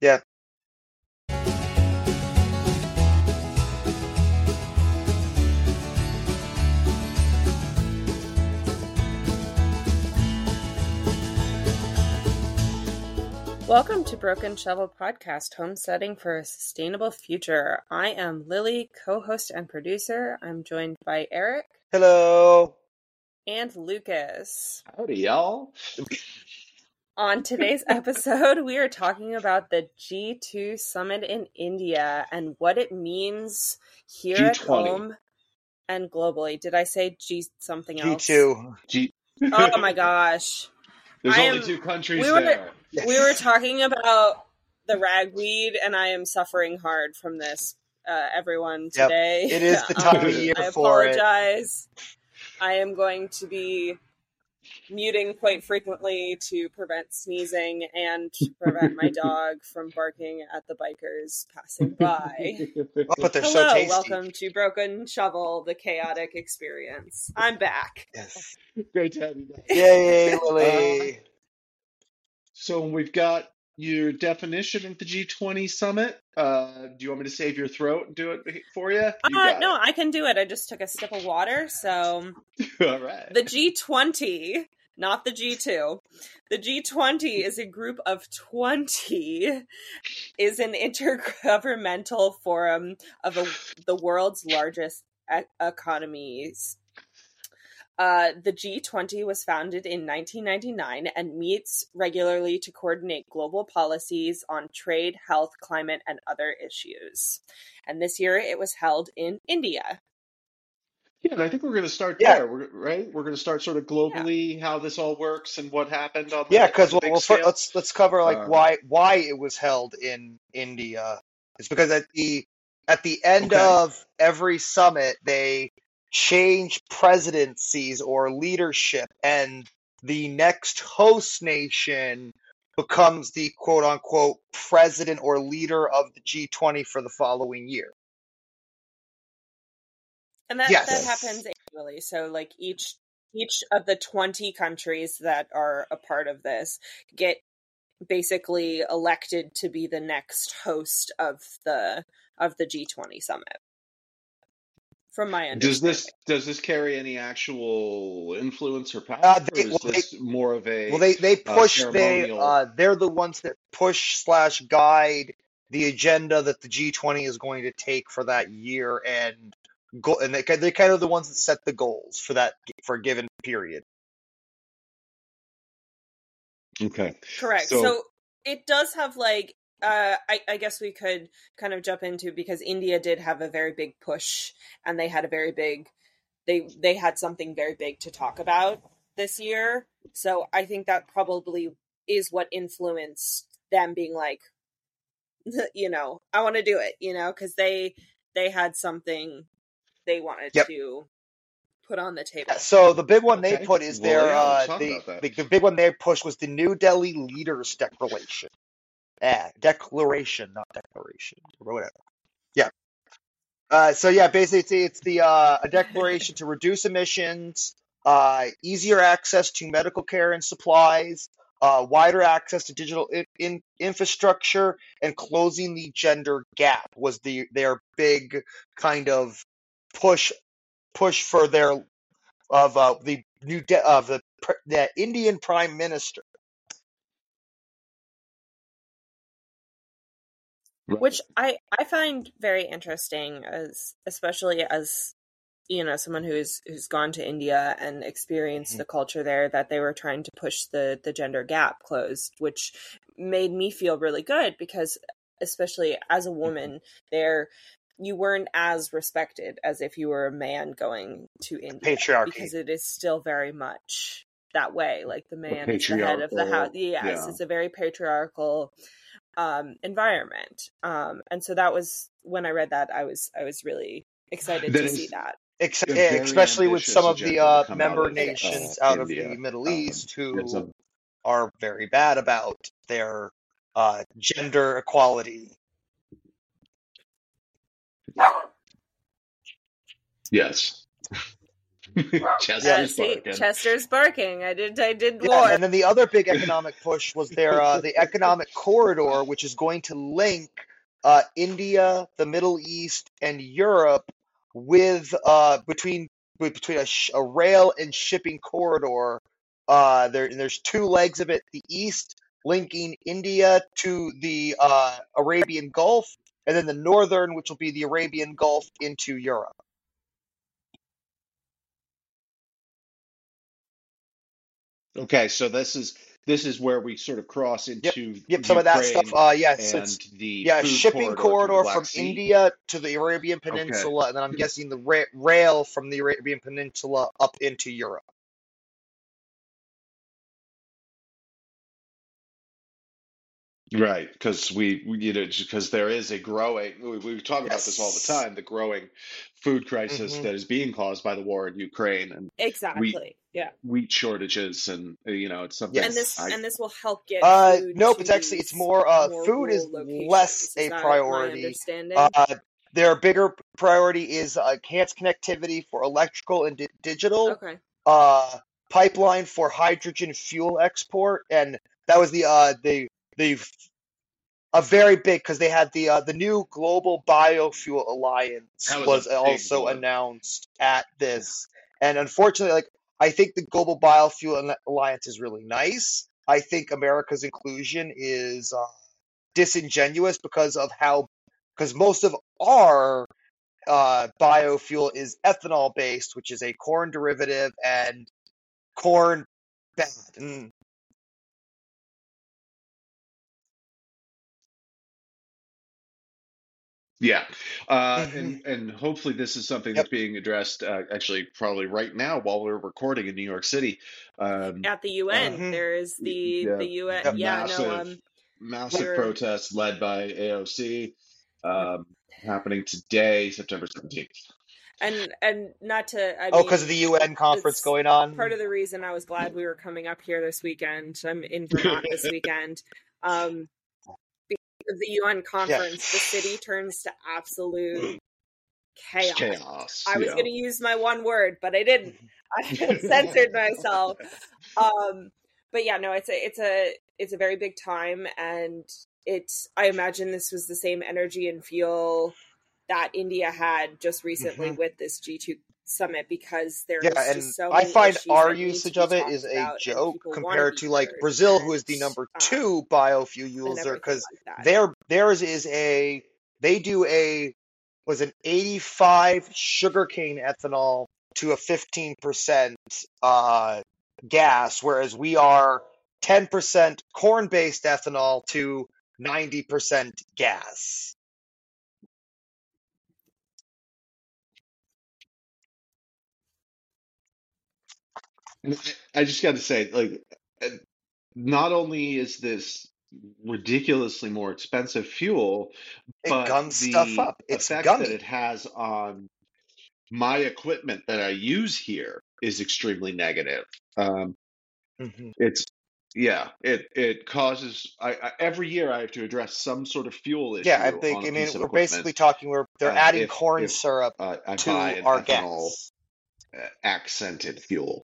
Yeah. Welcome to Broken Shovel Podcast, homesteading for a sustainable future. I am Lily, co host and producer. I'm joined by Eric Hello. and Lucas. Howdy, y'all. On today's episode, we are talking about the G2 summit in India and what it means here at G20. home and globally. Did I say G something else? G2. G- Oh my gosh. There's I only am- two countries we were- there. We were talking about the ragweed, and I am suffering hard from this. Uh, everyone Yep. today. It is the time of year I for it. apologize. I am going to be muting quite frequently to prevent sneezing and prevent my dog from barking at the bikers passing by. Oh, but they're Hello, so tasty. welcome to Broken Shovel, the chaotic experience. I'm back. Yes. Great to have you back. Yay, uh, Lily. So we've got your definition at the G20 summit. Uh, do you want me to save your throat and do it for you? You Uh, no, I can do it. I just took a sip of water, so. All right. The G20, not the G2. The G20 is a group of 20 is an intergovernmental forum of a, the world's largest e- economies. Uh, the G20 was founded in 1999 and meets regularly to coordinate global policies on trade, health, climate, and other issues. And this year it was held in India. Yeah, and I think we're going to start Yeah. there, we're, right? We're going to start sort of globally how this all works and what happened on the, Yeah, because on we'll, we'll fir- let's let's cover like Um, why why it was held in India. It's because at the at the end Okay. of every summit they change presidencies or leadership, and the next host nation becomes the quote unquote president or leader of the G20 for the following year. And that, Yes. that happens annually. So like each each of the 20 countries that are a part of this get basically elected to be the next host of the of the G20 summit. From my understanding. Does this does this carry any actual influence or power, Uh, they- or is well, they- this more of a Well, they they uh, push they uh, they're the ones that push slash guide the agenda that the G20 is going to take for that year, and go and they they're kind of the ones that set the goals for that for a given period. okay? Correct. So, So- it does have like uh I, I guess we could kind of jump into because India did have a very big push and they had a very big they they had something very big to talk about this year. So I think that probably is what influenced them being like you know, I want to do it, you know, cuz they they had something they wanted Yep. to put on the table. So the big one they put is Well, their yeah, uh, the, the the big one they pushed was the New Delhi Leaders Declaration. Yeah, declaration, not declaration, or whatever. Yeah. Uh, so yeah, basically it's, it's the uh, a declaration to reduce emissions, uh, easier access to medical care and supplies, uh, wider access to digital in, in, infrastructure, and closing the gender gap was the their big kind of push push for their of uh, the new de- of the the Indian Prime Minister. Which I I find very interesting as especially as you know someone who's who's gone to India and experienced Mhm. the culture there that they were trying to push the the gender gap closed which made me feel really good because especially as a woman there you weren't as respected as if you were a man going to India Patriarchy. because it is still very much that way like the man is the head of the house yes yeah. it's a very patriarchal um environment um and so that was when i read that i was i was really excited That to is- see that Ex- a yeah, very especially with some of the uh, member out of, uh, nations out of India. the Middle Um, East who a are very bad about their uh, gender equality. yes. Chester's Uh, barking. Chester's barking. I did. I did Yeah, war. and then the other big economic push was their uh, the economic corridor, which is going to link uh, India, the Middle East, and Europe with uh, between between a, sh- a rail and shipping corridor. Uh, there and there's two legs of it: the east linking India to the uh, Arabian Gulf, and then the northern, which will be the Arabian Gulf into Europe. Okay, so this is this is where we sort of cross into Yep, some of that stuff. Ukraine Uh, yeah, so and it's the Yeah, food shipping corridor, to the corridor Black from Sea. India to the Arabian Peninsula, and then I'm guessing the ra- rail from the Arabian Peninsula up into Europe. Right, because we, we you know because there is a growing we, we talk about this all the Yes. time the growing food crisis Mhm. that is being caused by the war in Ukraine and exactly. yeah. wheat shortages and uh, you know it's something And this I- and this will help get. Uh, food nope, to it's actually it's these more uh, more food is rural locations. less Is a that my priority. understanding? Uh, their bigger priority is uh, enhanced connectivity for electrical and di- digital. okay. uh, pipeline for hydrogen fuel export, and that was the uh, the the a very big because they had the uh, the new global biofuel alliance was was, also one. announced at this, and unfortunately, like I think the global biofuel alliance is really nice. I think America's inclusion is uh, disingenuous because of how because most of our uh, biofuel is ethanol based, which is a corn derivative, and corn bad. Yeah uh, Mhm. and and hopefully this is something Yep. that's being addressed uh, actually probably right now while we're recording in New York City um, At the UN, Mhm. there is the yeah, the UN. Yep. Yeah, massive no. Um, massive we're- protests led by AOC um, happening today September 17th and and not to. I Oh, because of the UN conference going on. part of the reason I was glad we were coming up here this weekend. I'm in Vermont this weekend. Um, because of the UN conference, the city turns to absolute chaos. chaos I was yeah. going to use my one word, but I didn't. I censored myself. Um, but yeah, no, it's a it's a it's a very big time, and it's. I imagine this was the same energy and fuel that India had just recently Mhm. with this G two summit because there's Yeah, just and so I find our that need to usage of it is a joke compared to like Brazil, who is the number um, two biofuel user, because like their theirs is a they do a was an 85 sugarcane ethanol to a 15% uh, gas, whereas we are 10% corn based ethanol to 90% gas. And I, I just got to say, like, uh, not only is this ridiculously more expensive fuel, It but gums stuff the up. It's effect gummy. that it has on my equipment that I use here is extremely negative. Um, Mhm. it's yeah, it it causes. I, I every year I have to address some sort of fuel issue Yeah, I think I mean we're basically talking we're they're uh, adding if corn if syrup uh, to our ethanol gas. uh, accented fuel.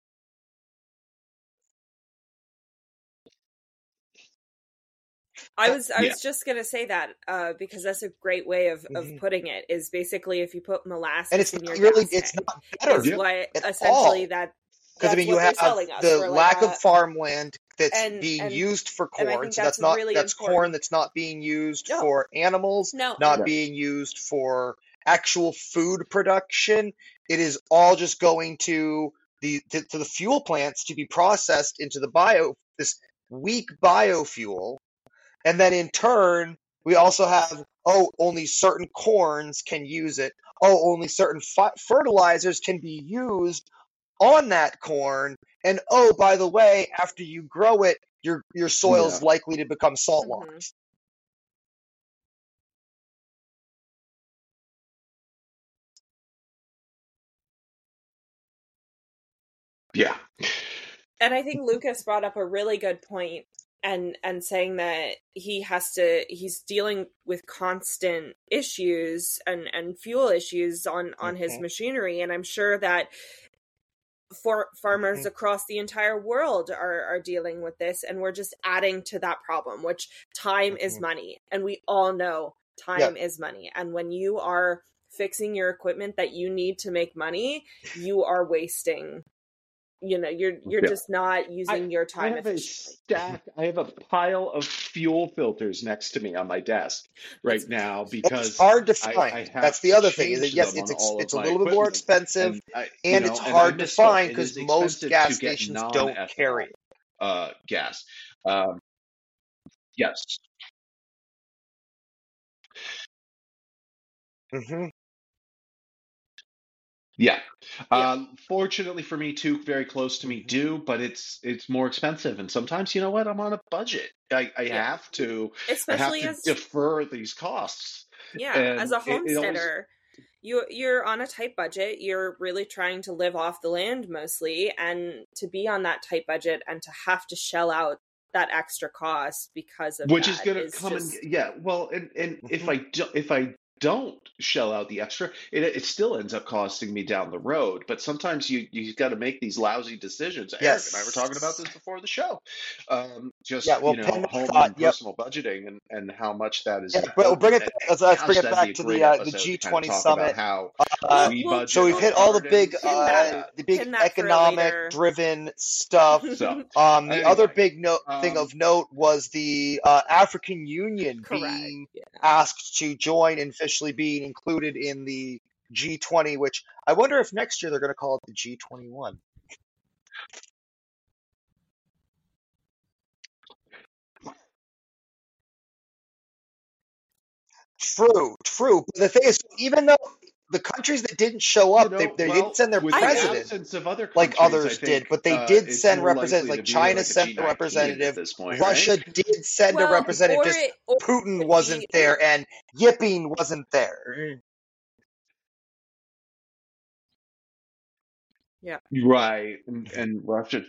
I was I Yeah. was just gonna say that uh, because that's a great way of, of Mhm. putting it. Is basically if you put molasses And it's in your really it's tank, not better. is what essentially all. that Because I mean, you have selling us the for, like, lack uh, of farmland that's and- being and- used for corn. think So that's that's not really that's corn that's not being used No. for animals, no not Yeah. being used for actual food production. It is all just going to the to, to the fuel plants to be processed into the bio this weak biofuel, and then in turn we also have oh only certain corns can use it. Oh, only certain fi- fertilizers can be used on that corn. And oh, by the way, after you grow it, your your soil's Yeah. likely to become salt mm-hmm. locked. Yeah. and I think Lucas brought up a really good point and and saying that he has to he's dealing with constant issues and and fuel issues on on his Mhm. machinery and I'm sure that for farmers Mhm. across the entire world are are dealing with this and we're just adding to that problem which time is Mhm. money and we all know time is money and when you are fixing your equipment that you need to make money you are wasting you know you're you're Yeah. just not using your I time have a stack. I have a pile of fuel filters next to me on my desk right now And it's hard to find. I have That's the other thing. Is that yes, it's ex- it's a little bit more expensive, and I, you and know, it's and hard to find because most gas stations don't carry it. uh, gas. Um, yes. hmm Yeah. Yeah. Um, fortunately for me, too, very close to me do, but it's it's more expensive. And sometimes, you know what? I'm on a budget. I, I yeah have to I have especially to as defer these costs. yeah as And a it, it always homesteader you you're on a tight budget you're really trying to live off the land mostly and to be on that tight budget and to have to shell out that extra cost because of which is going to come and yeah, well, and and if hmm I do, if I don't shell out the extra, it it still ends up costing me down the road. But sometimes you you got to make these lousy decisions. Eric and I were talking about this before the show. Um, Yeah. just Well, you know, Penman home thought. and Yep. personal budgeting and and how much that is Yeah. But we'll bring it. And, Let's, let's bring it back to the uh, the episode to kind of G20 summit. how Uh, we'll, so we've hit all the big, and pin all that uh, that. the big pin that for economic later driven stuff. So Um, the other anyway, big note thing um, of note was the uh, African Union correct being yeah asked to join and officially being included in the G20, which I wonder if next year they're going to call it the G21. True, true. But the thing is, even though the countries that didn't show you up, they, know, they didn't send their with I the absence of other like countries, I others did, but they uh, did it's send representatives. Like China like sent a G19 at representative, this point, Russia right? did send a well or representative, just it Putin it wasn't be there, and Jinping wasn't there. yeah Right, and, and Russia.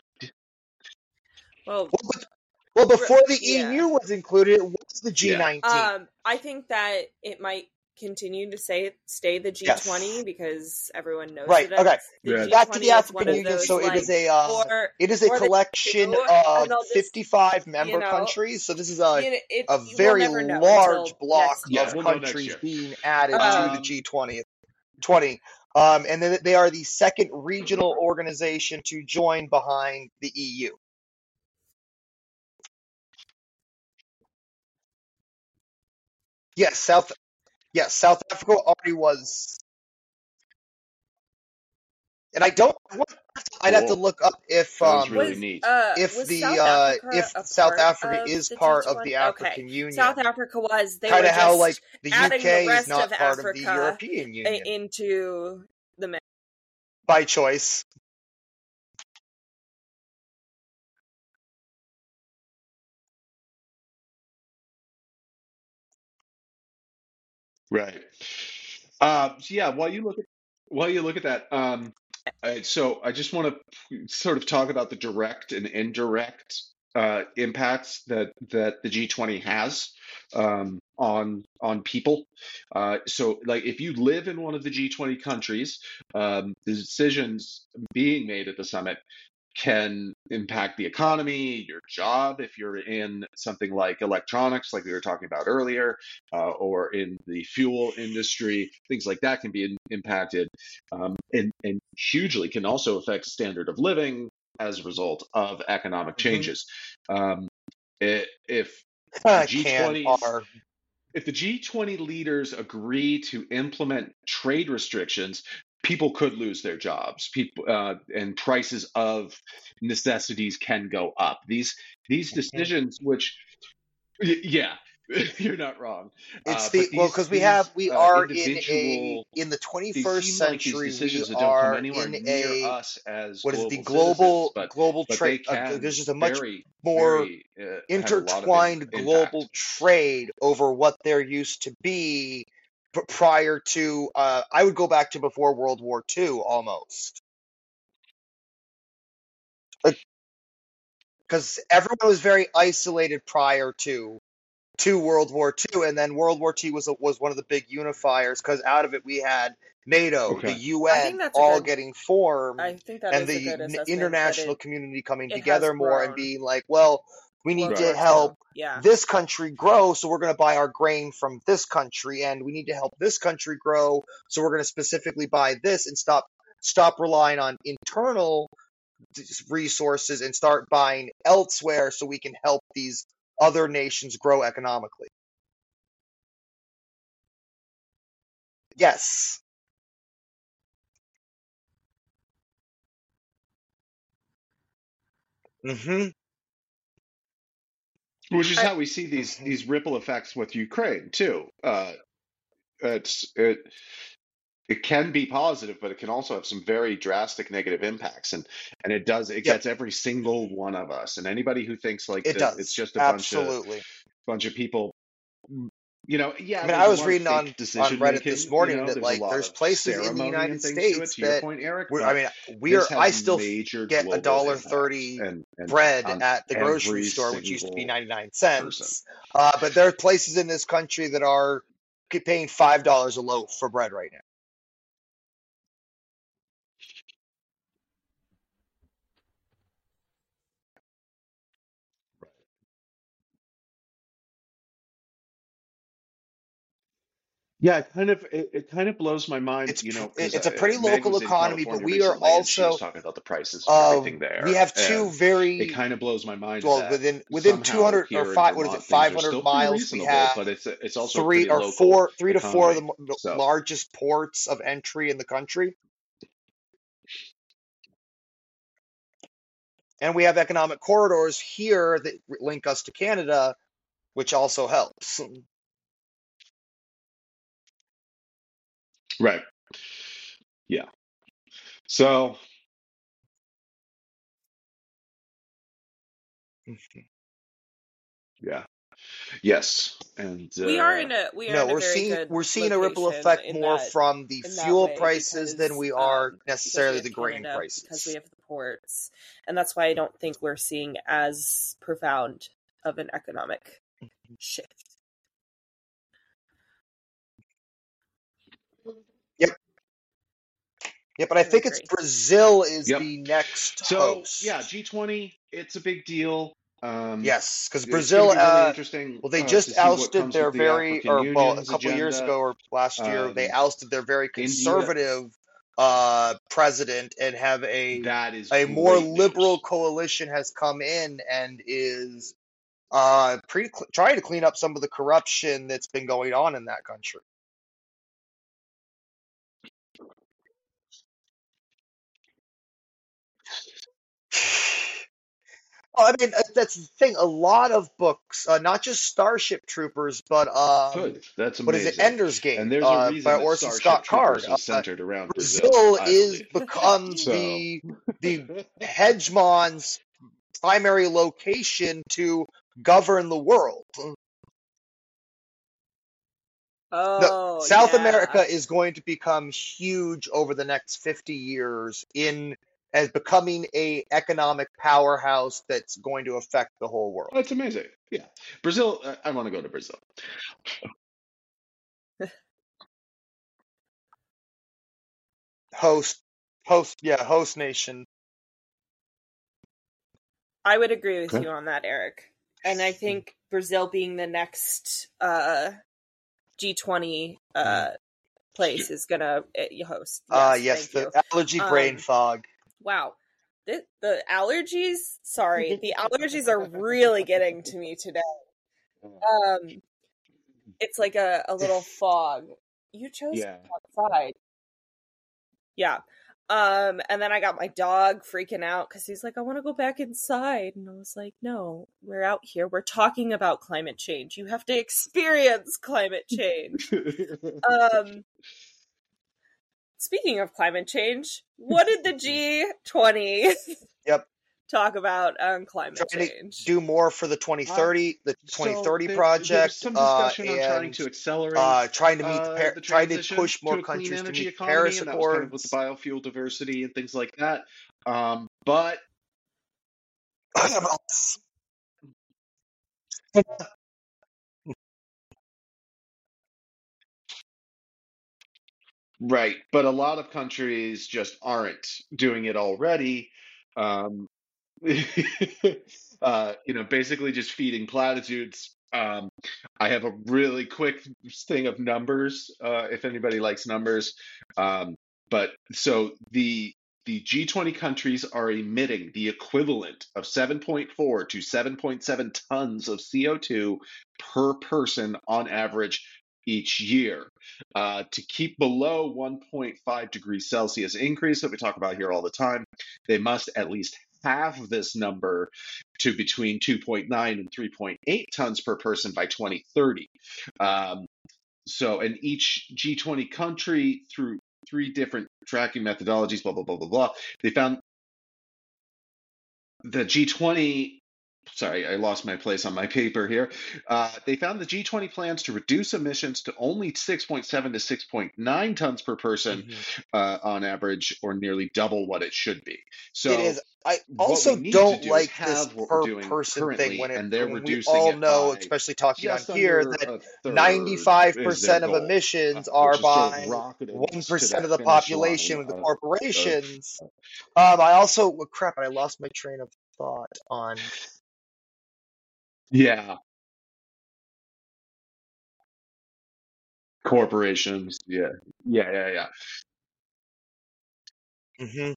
well Well, but, well, before the yeah EU was included, it was the G19. Um, I think that it might continue to say stay the G Yes. twenty because everyone knows Right. it Okay. the Yeah. Back to the twenty is one African Union. those So it like is a uh, or it is a or the collection of just 55 you member know countries. So this is a you know, it, a we'll very large until block next Yeah, year. of we'll countries being added to Um, the Um, G20. 20. Um, and then they are the second regional organization to join behind the EU. Yes, South. Yes, South Africa already was, and I don't. I'd have to look up if um really was neat. uh if was the South uh if South Africa of is part of the twenty? Okay, African Union. South Africa was. They Kind were of how like the adding UK the is rest not of part of the Africa European Union into the mix. by choice. Right. Um, so yeah, while you look at while you look at that, um, so I just want to sort of talk about the direct and indirect uh, impacts that that the G20 has um, on on people. Uh, so, like, if you live in one of the G20 countries, um, the decisions being made at the summit can impact the economy, your job if you're in something like electronics, like we were talking about earlier, uh, or in the fuel industry, things like that can be in, impacted, um, and, and hugely can also affect standard of living as a result of economic hmm changes. Um, if the G20s are if the G20 leaders agree to implement trade restrictions, people could lose their jobs. People uh, and prices of necessities can go up. These these decisions, which y- yeah, you're not wrong. It's Uh, the but well because we have we uh, are in a in the 21st seem like these century we decisions that don't come are anywhere in near a us as what is the global citizens, global but global trade uh, there's just a much very more very uh, have a lot of in, intertwined global impact. trade over what there used to be p- prior to uh I would go back to before World War II almost because everyone was very isolated prior to to World War II, and then World War II was a, was one of the big unifiers because out of it we had NATO, Okay. the I UN, think that's a all good- getting formed, I think that and is a the good n- international community coming together more and being like, well, we need World to help II. Yeah. this country grow, so we're going to buy our grain from this country, and we need to help this country grow, so we're going to specifically buy this and stop stop relying on internal resources and start buying elsewhere, so we can help these other nations grow economically. Yes. hmm Which is I- how we see these these ripple effects with Ukraine too. Uh, it's it it can be positive, but it can also have some very drastic negative impacts, and and it does it Yep. gets every single one of us. And anybody who thinks like It that does. it's just a bunch of bunch of people, you know, yeah. I mean, I was reading on, on Reddit making, this you morning know, that like there's places in the United things to. States To that point, Eric, I mean, we are. I still get a dollar thirty and, and bread at the grocery store, which used to be ninety nine cents. Uh, but there are places in this country that are paying $5 a loaf for bread right now. Yeah, it kind of it, it kind of blows my mind, It's you know, because it's a pretty Meg local was in economy, but California we are recently, and she was also, talking about the prices of uh, everything there, we have two and it very, kind of blows my mind well, that within within somehow 200 here or in five, what is it, Vermont things are 500 still pretty miles, we reasonable, have but it's it's also a three pretty or local four, three to four of the economy. m- So largest ports of entry in the country. And we have economic corridors here that link us to Canada, which also helps. Right, yeah. So yeah, yes, and we are uh, in a we are No, in a we're very seeing good we're seeing a ripple effect more that from the fuel way prices than we are um because we necessarily the grain Canada because we have the ports and that's why I don't think we're seeing as profound of an economic shift. Yep, but I I think it's. Brazil is yep. the next So host. yeah, G twenty, it's a big deal. Um, Yes, because Brazil, be really uh, interesting well, they uh, just ousted their with the very, African or well, a Union's couple years ago or last year, they Um, ousted their very conservative uh, president and have a that is a more great liberal coalition has come in and is uh, pre trying to clean up some of the corruption that's been going on in that country. Well, I mean, uh, that's the thing. A lot of books, uh, not just Starship Troopers, but um, Good, that's what is it. Ender's Game, And there's a uh, reason by Orson Starship Scott Card. Troopers Uh, centered around Brazil, Brazil is believe. becomes So, the the hegemon's primary location to govern the world. The Oh South yeah. America is going to become huge over the next 50 years in as becoming a economic powerhouse that's going to affect the whole world. that's amazing. Yeah, Brazil. uh, I want to go to Brazil. Host host yeah, host nation. I would agree with Okay. you on that, Eric. And I think Brazil being the next uh, G20 uh, place is gonna uh, host. Uh Yes, yes, the you. allergy brain Um, fog. Wow, the, the allergies. Sorry, the allergies are really getting to me today. Um, it's like a, a little fog. You chose Yeah. outside. Yeah. Um, and then I got my dog freaking out because he's like, I want to go back inside. And I was like, no, we're out here. We're talking about climate change. You have to experience climate change. Um, speaking of climate change, what did the G20 Yep. talk about on climate Trying to change? do more for the Uh, 2030 the 2030 there, there was project some uh, discussion on trying to accelerate uh, trying to meet the uh, Par- the trying to push more a clean countries to meet economy, Paris and that was kind of with the biofuel diversity and things like that. Um, but right. But a lot of countries just aren't doing it already. Um, uh, you know, basically just feeding platitudes. Um, I have a really quick thing of numbers, uh, if anybody likes numbers. Um, but so the the G20 countries are emitting the equivalent of 7.4 to 7.7 tons of CO2 per person on average each year. Uh, to keep below 1.5 degrees Celsius increase that we talk about here all the time, they must at least halve this number to between 2.9 and 3.8 tons per person by 2030. Um, so, and each G20 country through three different tracking methodologies, blah, blah, blah, blah, blah, they found the G20 sorry, I lost my place on my paper here. Uh, they found the G20 plans to reduce emissions to only 6.7 to 6.9 tons per person Mhm. uh, on average, or nearly double what it should be. So it is. I also we don't like this have what we're per person thing when it and they're when we all it know, by especially talking on here, that 95% of goal, uh, emissions are is sort of by one us to percent that of the population with the of, of corporations. Um, I also well, crap. I lost my train of thought on. Yeah corporations. Yeah, yeah, yeah, yeah. Mhm.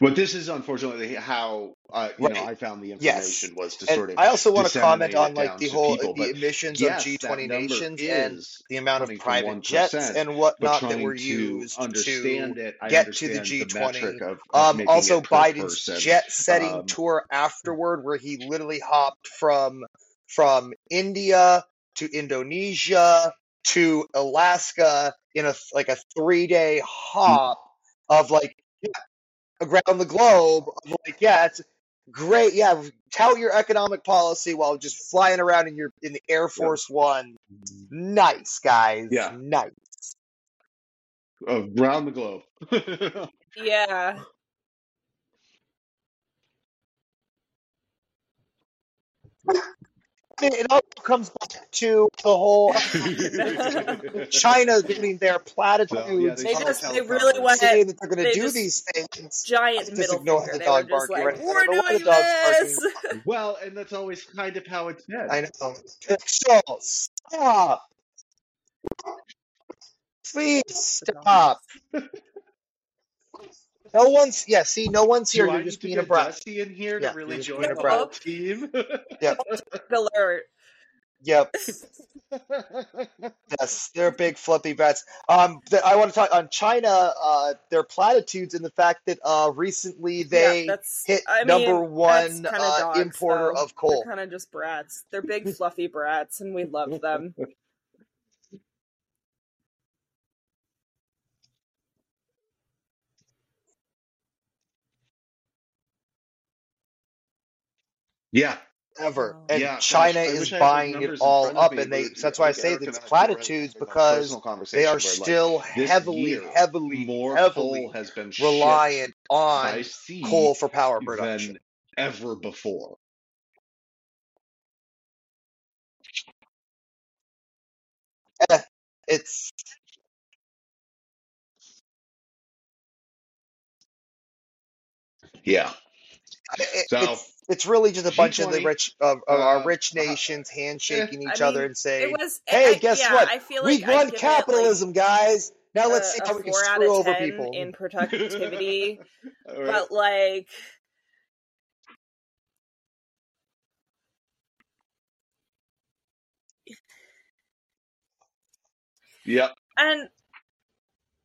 But this is unfortunately how uh, you know I found the Yes. information was to And sort of I also want to comment on like the whole people. the emissions of yes, that G20 nations and the amount of private jets and whatnot that were used to understand it, I get to the understand the metric G20. of, of Um, also Biden's person. jet-setting Um, tour afterward, where he literally hopped from from India to Indonesia to Alaska in a like a three-day hop of like yeah, around the globe. Of like yeah, it's great. Yeah, tout your economic policy while just flying around in your in the Air yep. Force One. Nice guys, Yeah, nice. around the globe. Yeah. I mean, it all comes back to the whole China getting their so yeah, platitudes they They just they really teleprompters. went saying that they're going to they do these things. giant Just middle ignore finger. the They were just barking. like, Right? "We're don't know why the doing dog's this." Well, and that's always kind of how it's been. I know. Pixel, stop! Please stop! No one's. Yeah, see, no one's here. Do You're need just to being a get brat. Dusty in here to really you're just join being a the brat. team? Yep, Alert. yep. Yes, they're big fluffy bats. Um, th- I want to talk on China. Uh, their platitudes and the fact that uh, recently they that's. hit I number mean, that's one kind of uh, dogs, importer though. of They're coal. kind of just brats. They're big fluffy brats, and we love them. yeah, ever. And yeah. China I is wish I had those buying it all up, me, and they that's why I say it's and I have platitudes a, a because they are where, like, still heavily, year, heavily, more coal heavily has been reliant on coal for power production. than ever before. Eh, It's Yeah. It, So it's it's really just a bunch of the rich of, of our uh, rich uh, nations eh, handshaking I each other mean, and it saying, was. "Hey, I guess yeah. what? I feel like I'd won it like capitalism, guys. Now let's a, see how we can screw over people." in productivity, right. but like. Yep. and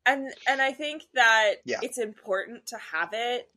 and and I think that Yeah. it's important to have it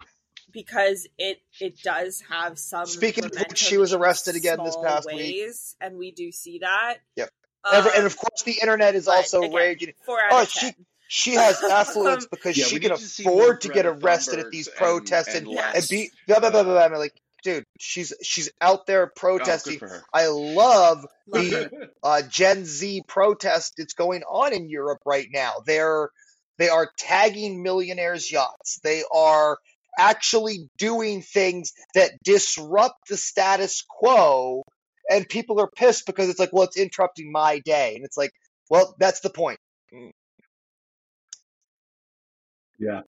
because it it does have some Speaking of which, she was arrested again this small past week. and we do see that. Yep. Ever, and Um, of course, the internet is also again, raging. four out Oh, of she ten. she has affluence Um, because Yeah, she can need to afford to get Greta arrested at these and protests and and yeah. and be blah blah blah blah. Blah. Like, dude, she's she's out there oh, protesting. for her. I love Love the uh, Gen Z protest that's going on in Europe right now. They're they are tagging millionaires' yachts. They are actually doing things that disrupt the status quo, and people are pissed because it's like, well, it's interrupting my day, and it's like, well, that's the point. Mm. Yeah.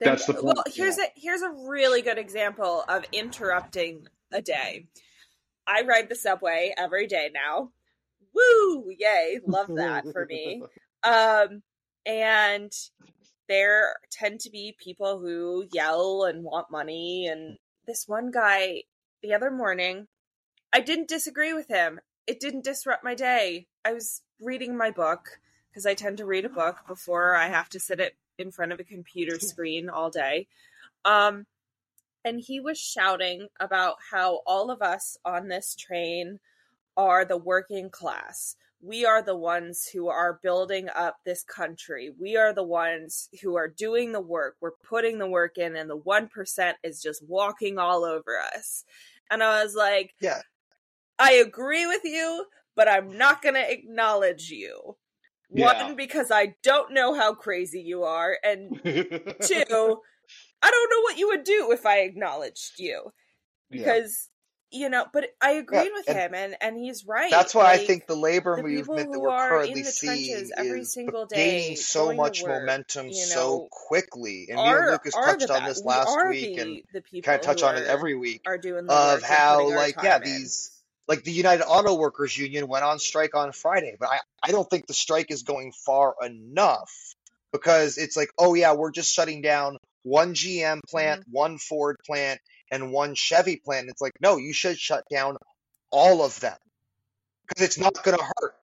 That's the Well, point, here's a here's a really good example of interrupting a day. I ride the subway every day now. Woo! Yay! Love that for me. Um, and there tend to be people who yell and want money. And this one guy, the other morning, I didn't disagree with him. It didn't disrupt my day. I was reading my book because I tend to read a book before I have to sit it in front of a computer screen all day. Um, and he was shouting about how all of us on this train are the working class. We are the ones who are building up this country. We are the ones who are doing the work. We're putting the work in, and the 1% is just walking all over us. And I was like, Yeah. I agree with you, but I'm not going to acknowledge you. Yeah. One, because I don't know how crazy you are. And two, I don't know what you would do if I acknowledged you Yeah. because you know. But I agreed with and him, and and he's right. That's why I think the labor the movement that we're currently seeing trenches every is single gaining so much work, momentum you so quickly. And me and Lucas are the touched on this last are week the, and the people kind of touch on it every week are doing the of how like yeah in. these like the United Auto Workers Union went on strike on Friday, but I, I don't think the strike is going far enough because it's like, oh yeah, we're just shutting down one GM plant, Mm-hmm. one Ford plant, and one Chevy plant. It's like, no, you should shut down all of them because it's not going to hurt.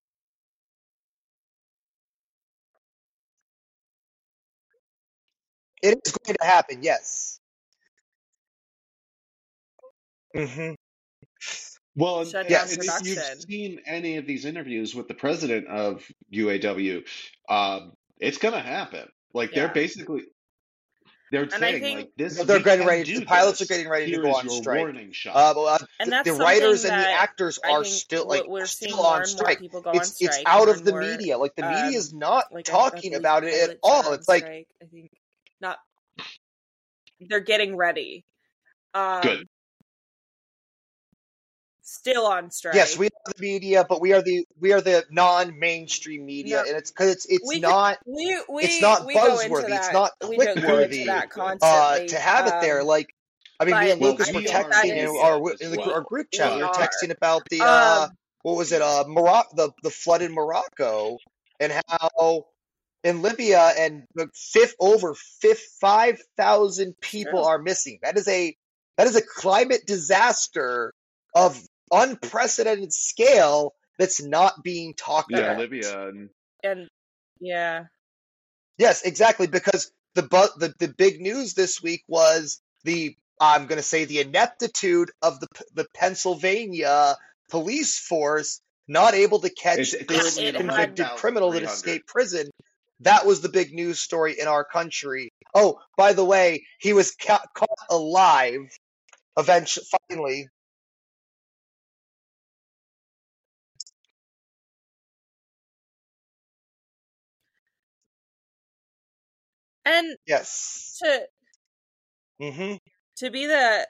It is going to happen, yes. hmm Well, and, Shut and- if you've seen any of these interviews with the president of UAW, um, it's going to happen. Like they're basically they're I saying think- like this. They're getting ready. The pilots this. are getting ready to go on strike. warning shot. Uh, but, uh, And the, that's the something writers and the that actors I are think still like we're seeing still more on and more strike. people go on It's it's out of the more, media. Like the media um, is not like I- I talking about it at all. It's like strike, I think not. They're getting ready. Um, Good. Still on strike. yes, we are the media, but we are the we are the non-mainstream media, No. and it's because it's it's We could- not we we it's not we go into buzzworthy. It's not we click-worthy, uh to have it there. um, Like I mean, me and Lucas I were we think are texting in is- our in the, well. our group chat. We We were are. texting about the uh, um, what was it? Uh, Morocco, the the flood in Morocco, and how in Libya and fifth over fifth five thousand people Yeah. are missing. That is a that is a climate disaster of unprecedented scale that's not being talked Yeah, about. Libya and and yeah, Yes, exactly. Because the bu- the the big news this week was the I'm going to say the ineptitude of the the Pennsylvania police force not able to catch this convicted criminal that escaped prison. That was the big news story in our country. Oh, by the way, he was ca- caught alive. Eventually, finally. And Yes. to hmm to be the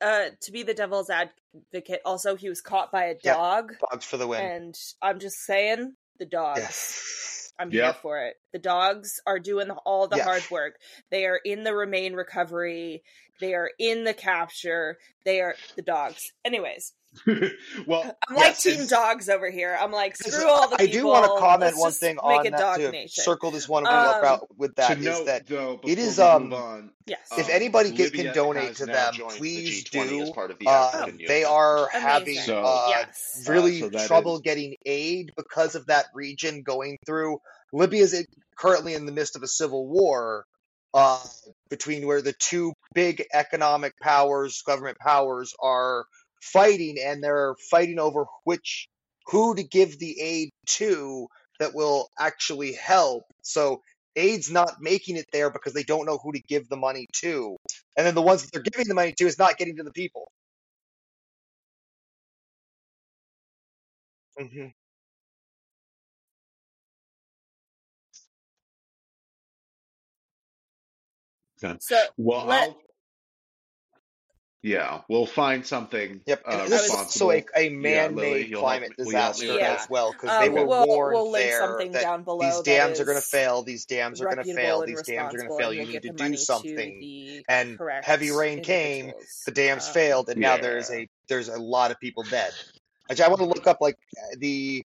uh to be the devil's advocate. Also, he was caught by a Yeah. dog, Dogs for the win. and I'm just saying the dogs. Yes. I'm Yeah. here for it. The dogs are doing the, all the Yeah. hard work. They are in the remain recovery. They are in the capture. They are the dogs. Anyways, well, I'm like Yes, team dogs over here. I'm like screw all the I people. do want to comment Let's one just thing make on a that dog to nation. circle this one Um, about with that to note that though, it before is, we um, on, Yes. if um, anybody can, Libya can donate to them, joined the please do. part of the Uh, they are Amazing. having So- uh, yes. really so trouble is- getting aid because of that region going through. Libya is currently in the midst of a civil war uh, between where the two big economic powers, government powers, are fighting, and they're fighting over which who to give the aid to that will actually help. So aid's not making it there because they don't know who to give the money to, and then the ones that they're giving the money to is not getting to the people. hmm So Well, let- I'll Yeah, we'll find something. Yep, and uh, this is also responsible. a, a man-made Lily, climate help me- will me disaster with that? as well because Um, they were we'll- warned we'll link there something that down below these that dams are going to fail. These dams are going to fail. These dams are going to fail. You need to do money to something. And heavy rain came. The dams Um, failed, and now there's a there's a lot of people dead. Actually, I want to look up like the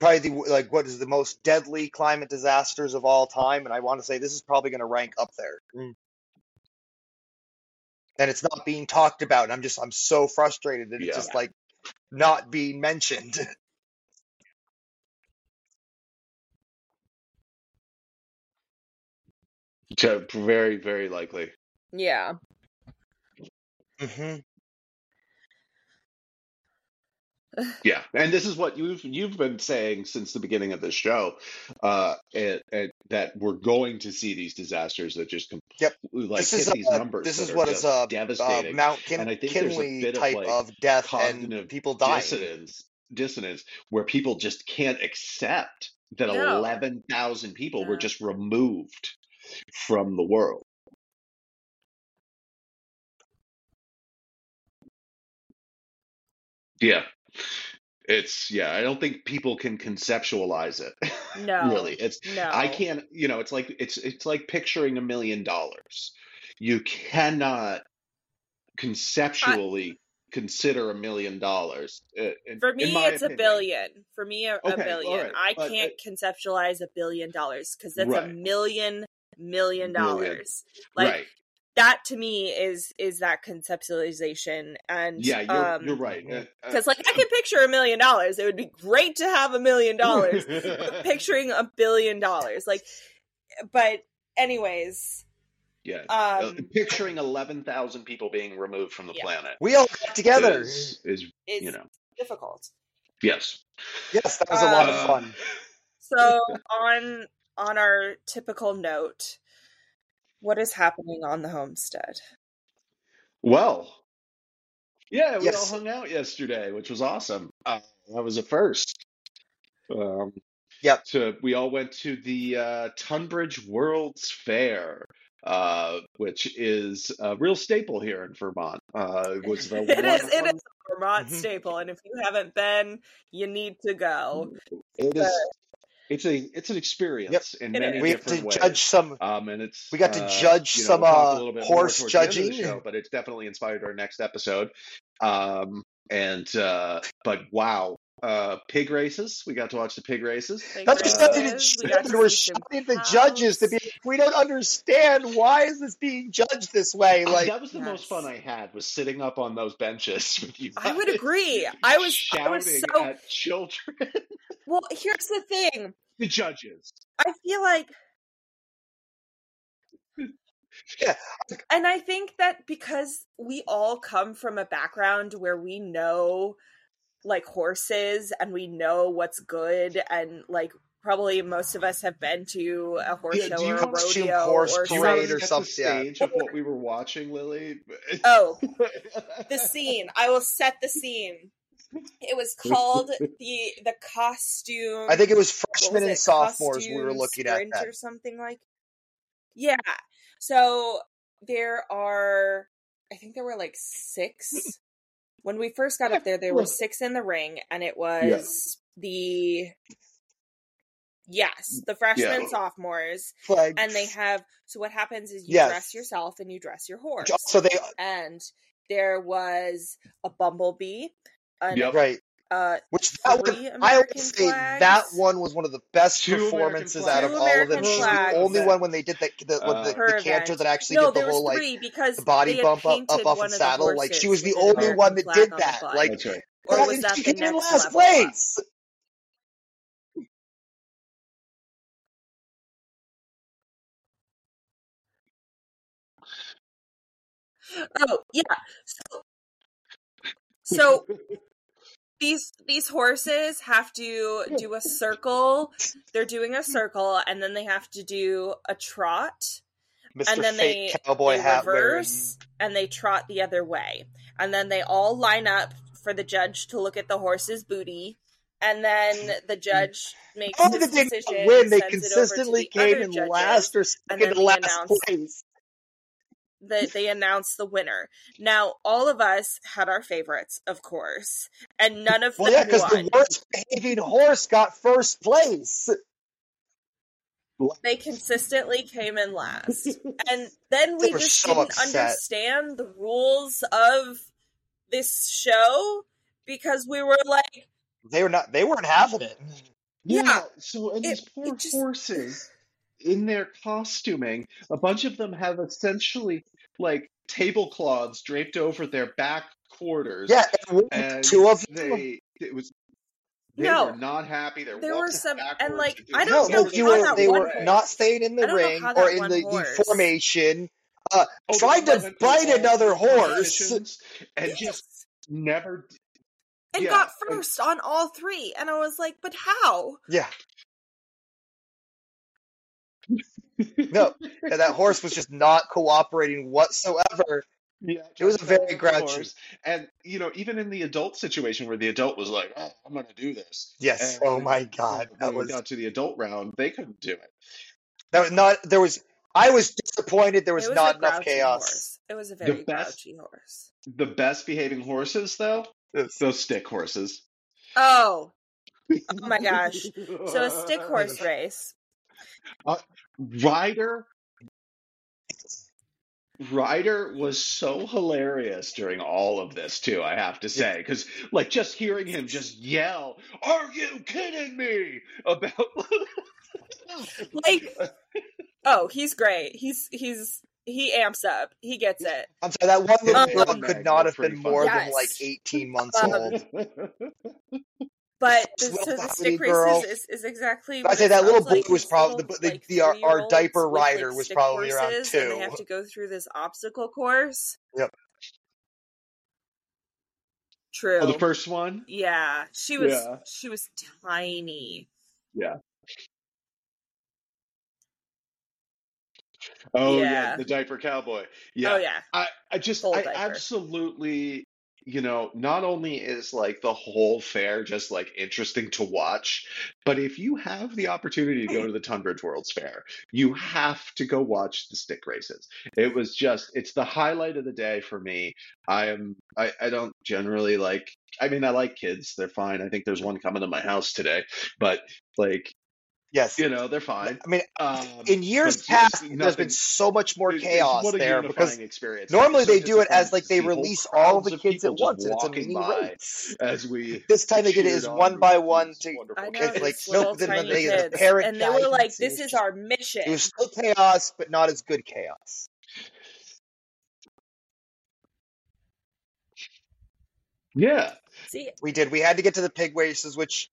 probably the like what is the most deadly climate disasters of all time, and I want to say this is probably going to rank up there. And it's not being talked about, and I'm just I'm so frustrated that it's just like not being mentioned. Very, very likely. Yeah. hmm Yeah, and this is what you've you've been saying since the beginning of the show, uh, and, and that we're going to see these disasters that just Yep. completely like this hit is these uh, numbers. this that is are what just is a, uh. Mount Kin- And I think there's a Kinley bit of, type like, of death and people dying. dissonance, dissonance, where people just can't accept that No. eleven thousand people were just removed from the world. Yeah. It's yeah, I don't think people can conceptualize it. No. really. It's No. I can't, you know, it's like it's it's like picturing a million dollars. You cannot conceptually consider a million dollars. uh, For me, it's a billion. For me, a, a Okay, billion. alright, I but, can't conceptualize a billion dollars because that's a million million Million. dollars. Like right. That to me is is that conceptualization and Yeah, you're um, you're right. Uh, uh, Because like I can picture a million dollars. It would be great to have a million dollars. Picturing a billion dollars, like, but anyways, yeah. Uh, um, picturing 11,000 people being removed from the Yeah. planet We all got together. is, is it's you know, difficult. yes. Yes, that was a lot Uh, of fun. So on on our typical note, what is happening on the homestead? Well, yeah, we Yes. all hung out yesterday, which was awesome. Uh, that was a first. Um, Yep. So we all went to the uh, Tunbridge World's Fair, uh, which is a real staple here in Vermont. Uh, it was the It is. one- It one- is a Vermont Mhm. staple, and if you haven't been, you need to go. It is. It's a. It's an experience in It many is. We have different to ways. judge some. Um, and it's We got to uh, judge you know, some, we'll uh, a little bit more horse the the judging. show, but it's definitely inspired our next episode. Um, and uh, but wow, uh, pig races. We got to watch the pig races. Like, That's Uh, what we races, we got did. to We're see shouting at the judges to be. We don't understand why is this being judged this way. Uh, Like that was the most fun I had was sitting up on those benches with you. I would agree. I was. I shouting was so. at children. Well, here's the thing. the judges. I feel like Yeah. and I think that because we all come from a background where we know like horses and we know what's good and like probably most of us have been to a horse Yeah, show do you or a have costume rodeo horse or Do parade or something, the yeah. stage of what we were watching, Lily? Oh, the scene. I will set the scene. It was called the the costume. I think it was freshmen was and it, sophomores we were looking at that. or something like. Yeah. So there are, I think there were like six. When we first got up there, there were six in the ring, and it was the yes, the freshmen, Yeah. sophomores, Flag. and they have. So what happens is you Yes. dress yourself and you dress your horse, So they and there was a bumblebee, an, Yep. right. Uh, Which that three one, I would say flags. that one was one of the best Two performances out of Two all of them. American She's the only one when they did the the, Uh, the, Per the canter that actually no, did the whole like because the body bump up, painted up off one and of the saddle. Like she was the only one that did on that. Like That's right. or God, was and that she the came in last level up? place. Oh yeah. So, so these these horses have to do a circle. They're doing a circle, and then they have to do a trot, Mr. and then Fake they Cowboy they hat wearing. reverse, and they trot the other way, and then they all line up for the judge to look at the horse's booty. And then the judge makes his decision. win? They sends it over to consistently the came in judges, last or second last place. That they announced the winner. Now, all of us had our favorites, of course, and none of Well, them yeah, because won. the worst behaving horse got first place. They consistently came in last, and then we just so didn't upset. understand the rules of this show because we were like, They were not. They weren't having it. Yeah. So, and It- these poor it just- horses in their costuming, a bunch of them have essentially like tablecloths draped over their back quarters. Yeah, and and two of them. they it was they No. were not happy. They're There were some- and, like, I don't this know no, you were. that They one were again. not staying in the ring or in the, the formation. Uh, Oh, tried to went through fight all another horse. and Yes. just never. and yeah, got and- first on all three, and I was like, but how? Yeah, no, yeah, that horse was just not cooperating whatsoever. Yeah, It was just very fell grouchy. horse. And you know, even in the adult situation where the adult was like, "Oh, I'm going to do this." Yes. And Oh my when God, that we was got to the adult round, they couldn't do it. that was not. There was. I was disappointed. There was, was not enough chaos. Horse. It was a very best- grouchy horse. The best behaving horses, though, Yes. those stick horses. Oh, oh my gosh! So a stick horse race. Uh, Ryder. Ryder was so hilarious during all of this too. I have to say, because like just hearing him just yell, "Are you kidding me?" about Like, oh, he's great. He's he's he amps up. He gets it. I'm sorry. That one little Um, girl could not have been more funny. than like 18 months Um, old. But the, so the stick little girl- races is, is exactly. I say it that little sounds like. was probably- little, the- like, the- uh, our- our diaper with, rider like, was probably around horses, And they two. have to go through this obstacle course. Yep. True. Oh, the first one. Yeah, she was Yeah. she was tiny. Yeah. Oh yeah, Yeah. the diaper cowboy. Yeah, Oh yeah. I, I just, Full I diaper. absolutely, you know, not only is like the whole fair just like interesting to watch, but if you have the opportunity to go to the Tunbridge World's Fair, you have to go watch the stick races. It was just, it's the highlight of the day for me. I am, I, I don't generally like, I mean, I like kids. They're fine. I think there's one coming to my house today, but like, Yes. you know, they're fine. I mean, Um, in years but just past, there's nothing- been so much more It's- it's chaos what a there because experience. normally So they do it as like they see release all the kids at once and it's a mini race. as we This time they did it cheered as on one by one to wonderful I know It's kids. like, these no, little then tiny they- the kids, parent and they were like, "This is our mission." it was still chaos, but not as good chaos. Yeah, See, We did. We had to get to the pig races, which,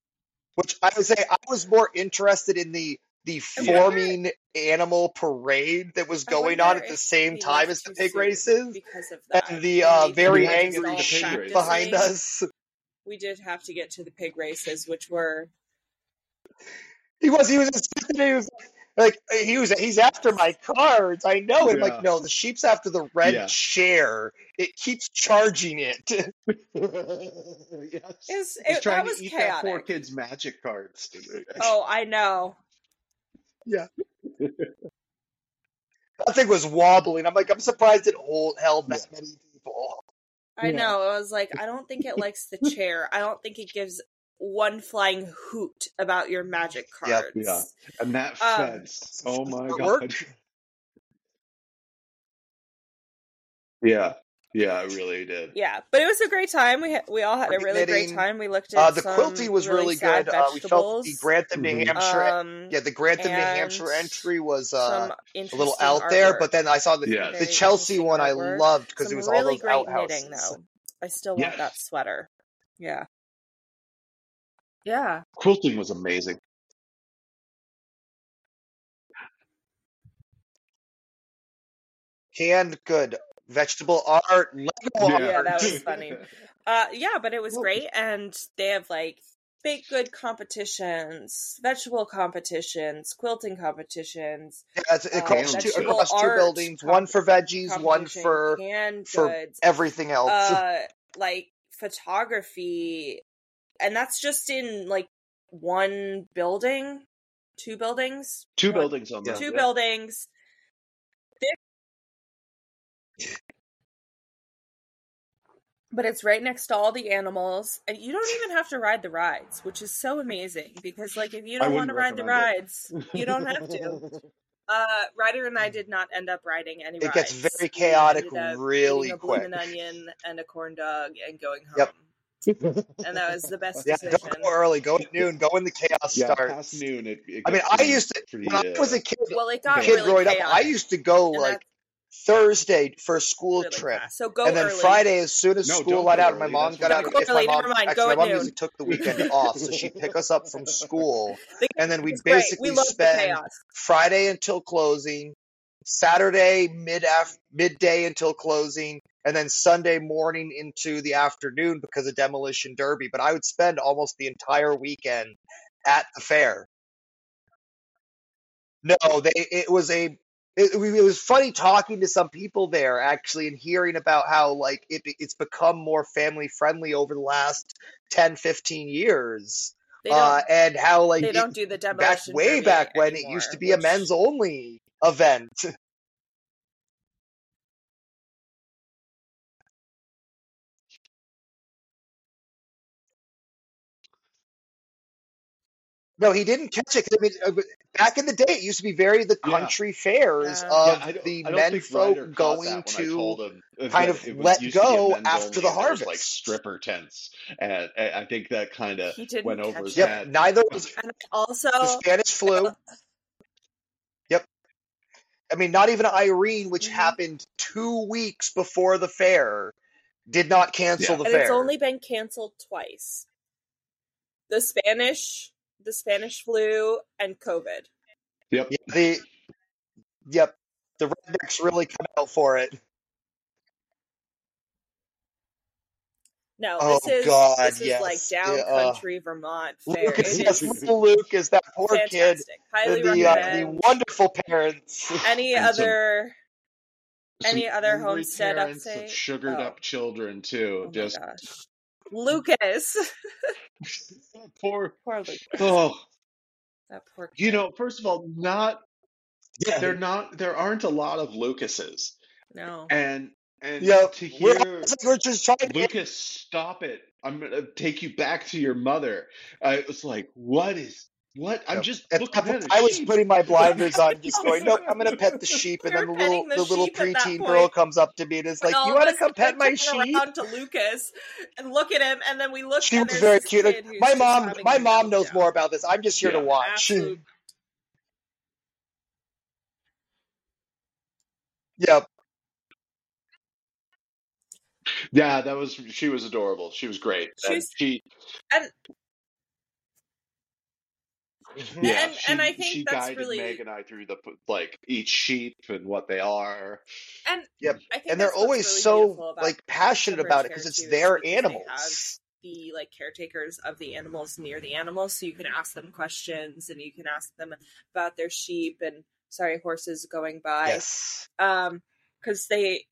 which I would say I was more interested in the the forming animal parade that was going on at the same time as the pig races, because of that. and the uh, very angry sheep behind us. We did have to get to the pig races, which were He was. He was. He was like he was. He's after my cards. I know. And Yeah. like, no, the sheep's after the red Yeah. chair. It keeps charging it. yes. It He's it- trying that was to eat that poor kid's magic cards. oh, I know. Yeah. that thing was wobbling. I'm like, I'm surprised it hold, held that many people. I Yeah. know. I was like, I don't think it likes the chair. I don't think it gives one flying hoot about your magic Yep. cards. Yeah. And that Um, fence. Oh my god. worked. Yeah. Yeah, it really did. Yeah, but it was a great time. We ha- we all had a Great really great time. We looked at Uh, the some quilting was really, sad good. Uh, we felt the vegetables. Grantham, New Mhm. Hampshire. um, yeah, the Grantham, New Hampshire entry was uh, a little out there, but then I saw the Yeah. the Chelsea interesting one I loved because it was really all those great outhouses. knitting though. I still want Yes. that sweater. Yeah. Yeah. Quilting was amazing. Canned good vegetable art, Lego Yeah, art. that was funny. Uh yeah, but it was great and they have like baked good competitions, vegetable competitions, quilting competitions, Yeah, it's uh, across, two, vegetable across two art buildings, one for veggies, one for canned for goods, everything else. uh like photography and that's just in like one building, two buildings, Two One- buildings on that. two yeah. buildings. But it's right next to all the animals and you don't even have to ride the rides which is so amazing because like if you don't want to ride the rides you don't have to uh ryder and i did not end up riding any It rides gets very chaotic really a quick. bloomin' onion and a corn dog and going home Yep. And that was the best Yeah, decision don't go early. Go at noon. Go when the chaos Yeah, starts. past noon. It, it I mean, I used to pretty, when I was uh, a kid. well it got kid really growing up, I chaotic, used to go and like that's Thursday for a school really trip, fast. so go and then early Friday, as soon as No, school don't let go out, my early. mom That's got what out. I Don't go If my early, mom, never mind, actually, go my at mom noon. usually took the weekend off, so she'd pick us up from school, The- and then we'd it's great we basically love the spend chaos Friday until closing, Saturday mid af- midday until closing, and then Sunday morning into the afternoon because of demolition derby. But I would spend almost the entire weekend at the fair. No, they it was a it, it was funny talking to some people there actually and hearing about how like it it's become more family friendly over the last 10 15 years uh and how like they it- don't do the back demolition way derby back when it used to be a men's only event no he didn't catch it. I mean, uh, back in the day it used to be very the Yeah. country fairs Yeah. of yeah, the men folk going that when I to kind of let used to be a go after the harvest, was, like stripper tents, and, and I think that kind of he didn't went over catch his yep head. neither was and also the spanish flu Yep. I mean, not even Irene, which Mhm. happened two weeks before the fair, did not cancel Yeah. the and fair. it's only been canceled twice. The Spanish, the Spanish flu, and COVID. Yep. Yeah, the yep, the rednecks really come out for it. No, Oh, this is God, this is yes. like down Yeah, uh, country Vermont fair. Lucas, It yes, is little Lucas, that poor kid, fantastic. Highly and the uh, the wonderful parents. Any And some- other Some Any other angry homestead parents update? of sugared Oh. up children too. Oh Just my gosh. Lucas. poor. poor Lucas. Oh, That poor kid. you know, first of all, not Yeah, they're not. There aren't a lot of Lucases, No. and and yeah. to We're, hear we're just trying to. Lucas, stop it! I'm gonna take you back to your mother. I was like, what is what? I'm just At looking that at point, a I was sheep. putting my blinders on, just going, "Nope, I'm gonna pet the sheep." And We then the little, the the little sheep at that preteen girl comes up to me and is like, "You want to come pet my sheep?" around to Lucas and look at him, and then we look. She and was very cute. kid My mom, my mom knows meltdown. more about this. I'm just here to watch. Absolute Yep. Yeah, that was she was adorable. She was great. And she and yeah, And- she, and I think she that's guided really- Meg and I through the like each sheep and what they are. and Yep. I think and they're always really so like passionate about it because it's their animals. the like caretakers of the animals near the animals, so you can ask them questions and you can ask them about their sheep and sorry horses going by. Yes. Um, because they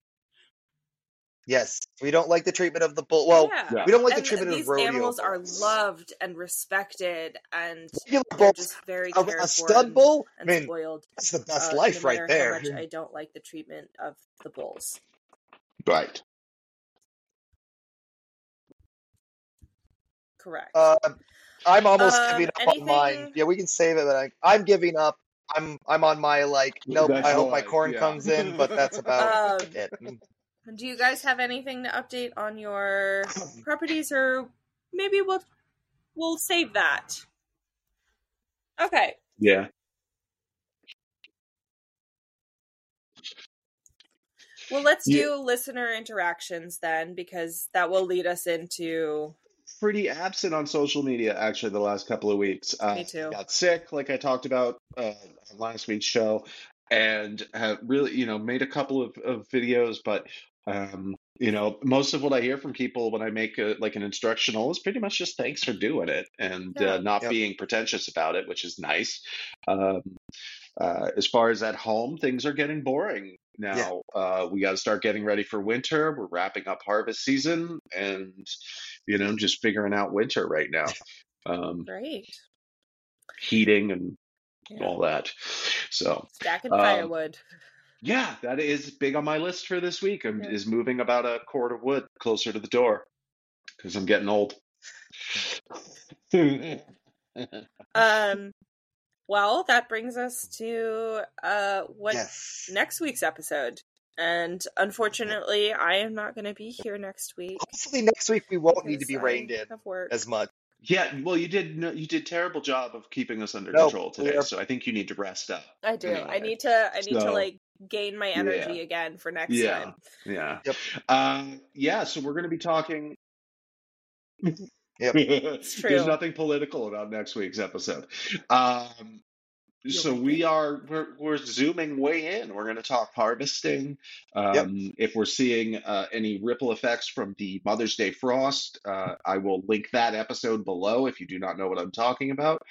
Yes. We don't like the treatment of the bull. Well, yeah. Yeah. we don't like the treatment these of rodeo animals are loved and respected, and Regular bulls, just very a, cared a for stud and, bull. I mean, spoiled. that's the best uh, life no right there. How much I don't like the treatment of the bulls. Right. Correct. Uh, I'm almost Um, giving up on mine. Yeah, we can save it, but I, I'm giving up. I'm I'm on my like. Nope. That's I hope my corn yeah. comes in, but that's about Um, it. Do you guys have anything to update on your properties, or maybe we'll we'll save that? Okay. Yeah. Well, let's Yeah. do listener interactions then, because that will lead us into. Pretty absent on social media actually the last couple of weeks. Uh, Me too. Got sick, like I talked about uh, on last week's show, and have really, you know, made a couple of, of videos, but um, you know, most of what I hear from people when I make a, like an instructional is pretty much just thanks for doing it and Yeah. uh, not Yep. being pretentious about it, which is nice. Um, uh, as far as at home, things are getting boring now. Uh, we got to start getting ready for winter. We're wrapping up harvest season, and you know, just figuring out winter right now. Um, Great. heating and Yeah. all that. So Stacking Um, firewood. Yeah, that is big on my list for this week. I'm, Yeah. Is moving about a cord of wood closer to the door because I'm getting old. Um, well, that brings us to uh what yes. next week's episode. And unfortunately, I am not going to be here next week. Hopefully next week we won't need to be I reined in as much. yeah, well, you did you did terrible job of keeping us under No, control today, so I think you need to rest up. I do. I need to. I need to like gain my energy again for next Yeah, time. yeah, Yep. uh, yeah. So we're going to be talking. Yep. It's true. There's nothing political about next week's episode. Um, so we are we're, we're zooming way in. We're going to talk harvesting. Um, If we're seeing uh, any ripple effects from the Mother's Day frost, uh, I will link that episode below if you do not know what I'm talking about.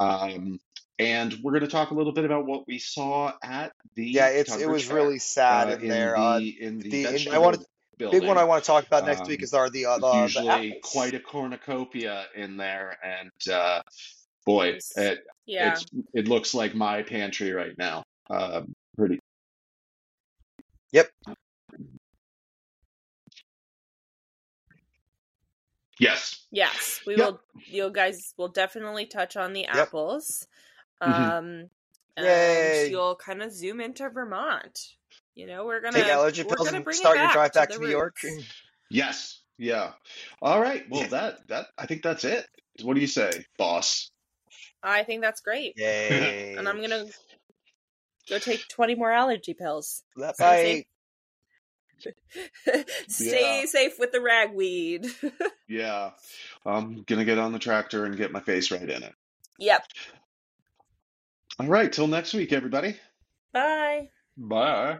Um, and we're going to talk a little bit about what we saw at the Yeah, it's it was Fair, really sad uh, in there. uh, the in the, the- in- I vegetable wanted- building. big one I want to talk about next week Um, is are the uh, the, the usually apples. quite a cornucopia in there, and uh, boy, It's- it Yeah. it's, it looks like my pantry right now. Um, pretty. Yep. Yes. Yes, we Yep. will. You guys will definitely touch on the Yep. apples. Mhm. Um, Yay. and you'll kind of zoom into Vermont. You know, we're gonna Take allergy we're pills gonna and bring it start your drive back the to New York. Yes. Yeah. All right. Well, that that I think that's it. What do you say, boss? I think that's great, Yay! and I'm gonna go take 20 more allergy pills. That's Stay I Stay Yeah. safe with the ragweed. Yeah. I'm gonna get on the tractor and get my face right in it. yep. All right. Till next week, everybody. Bye. Bye.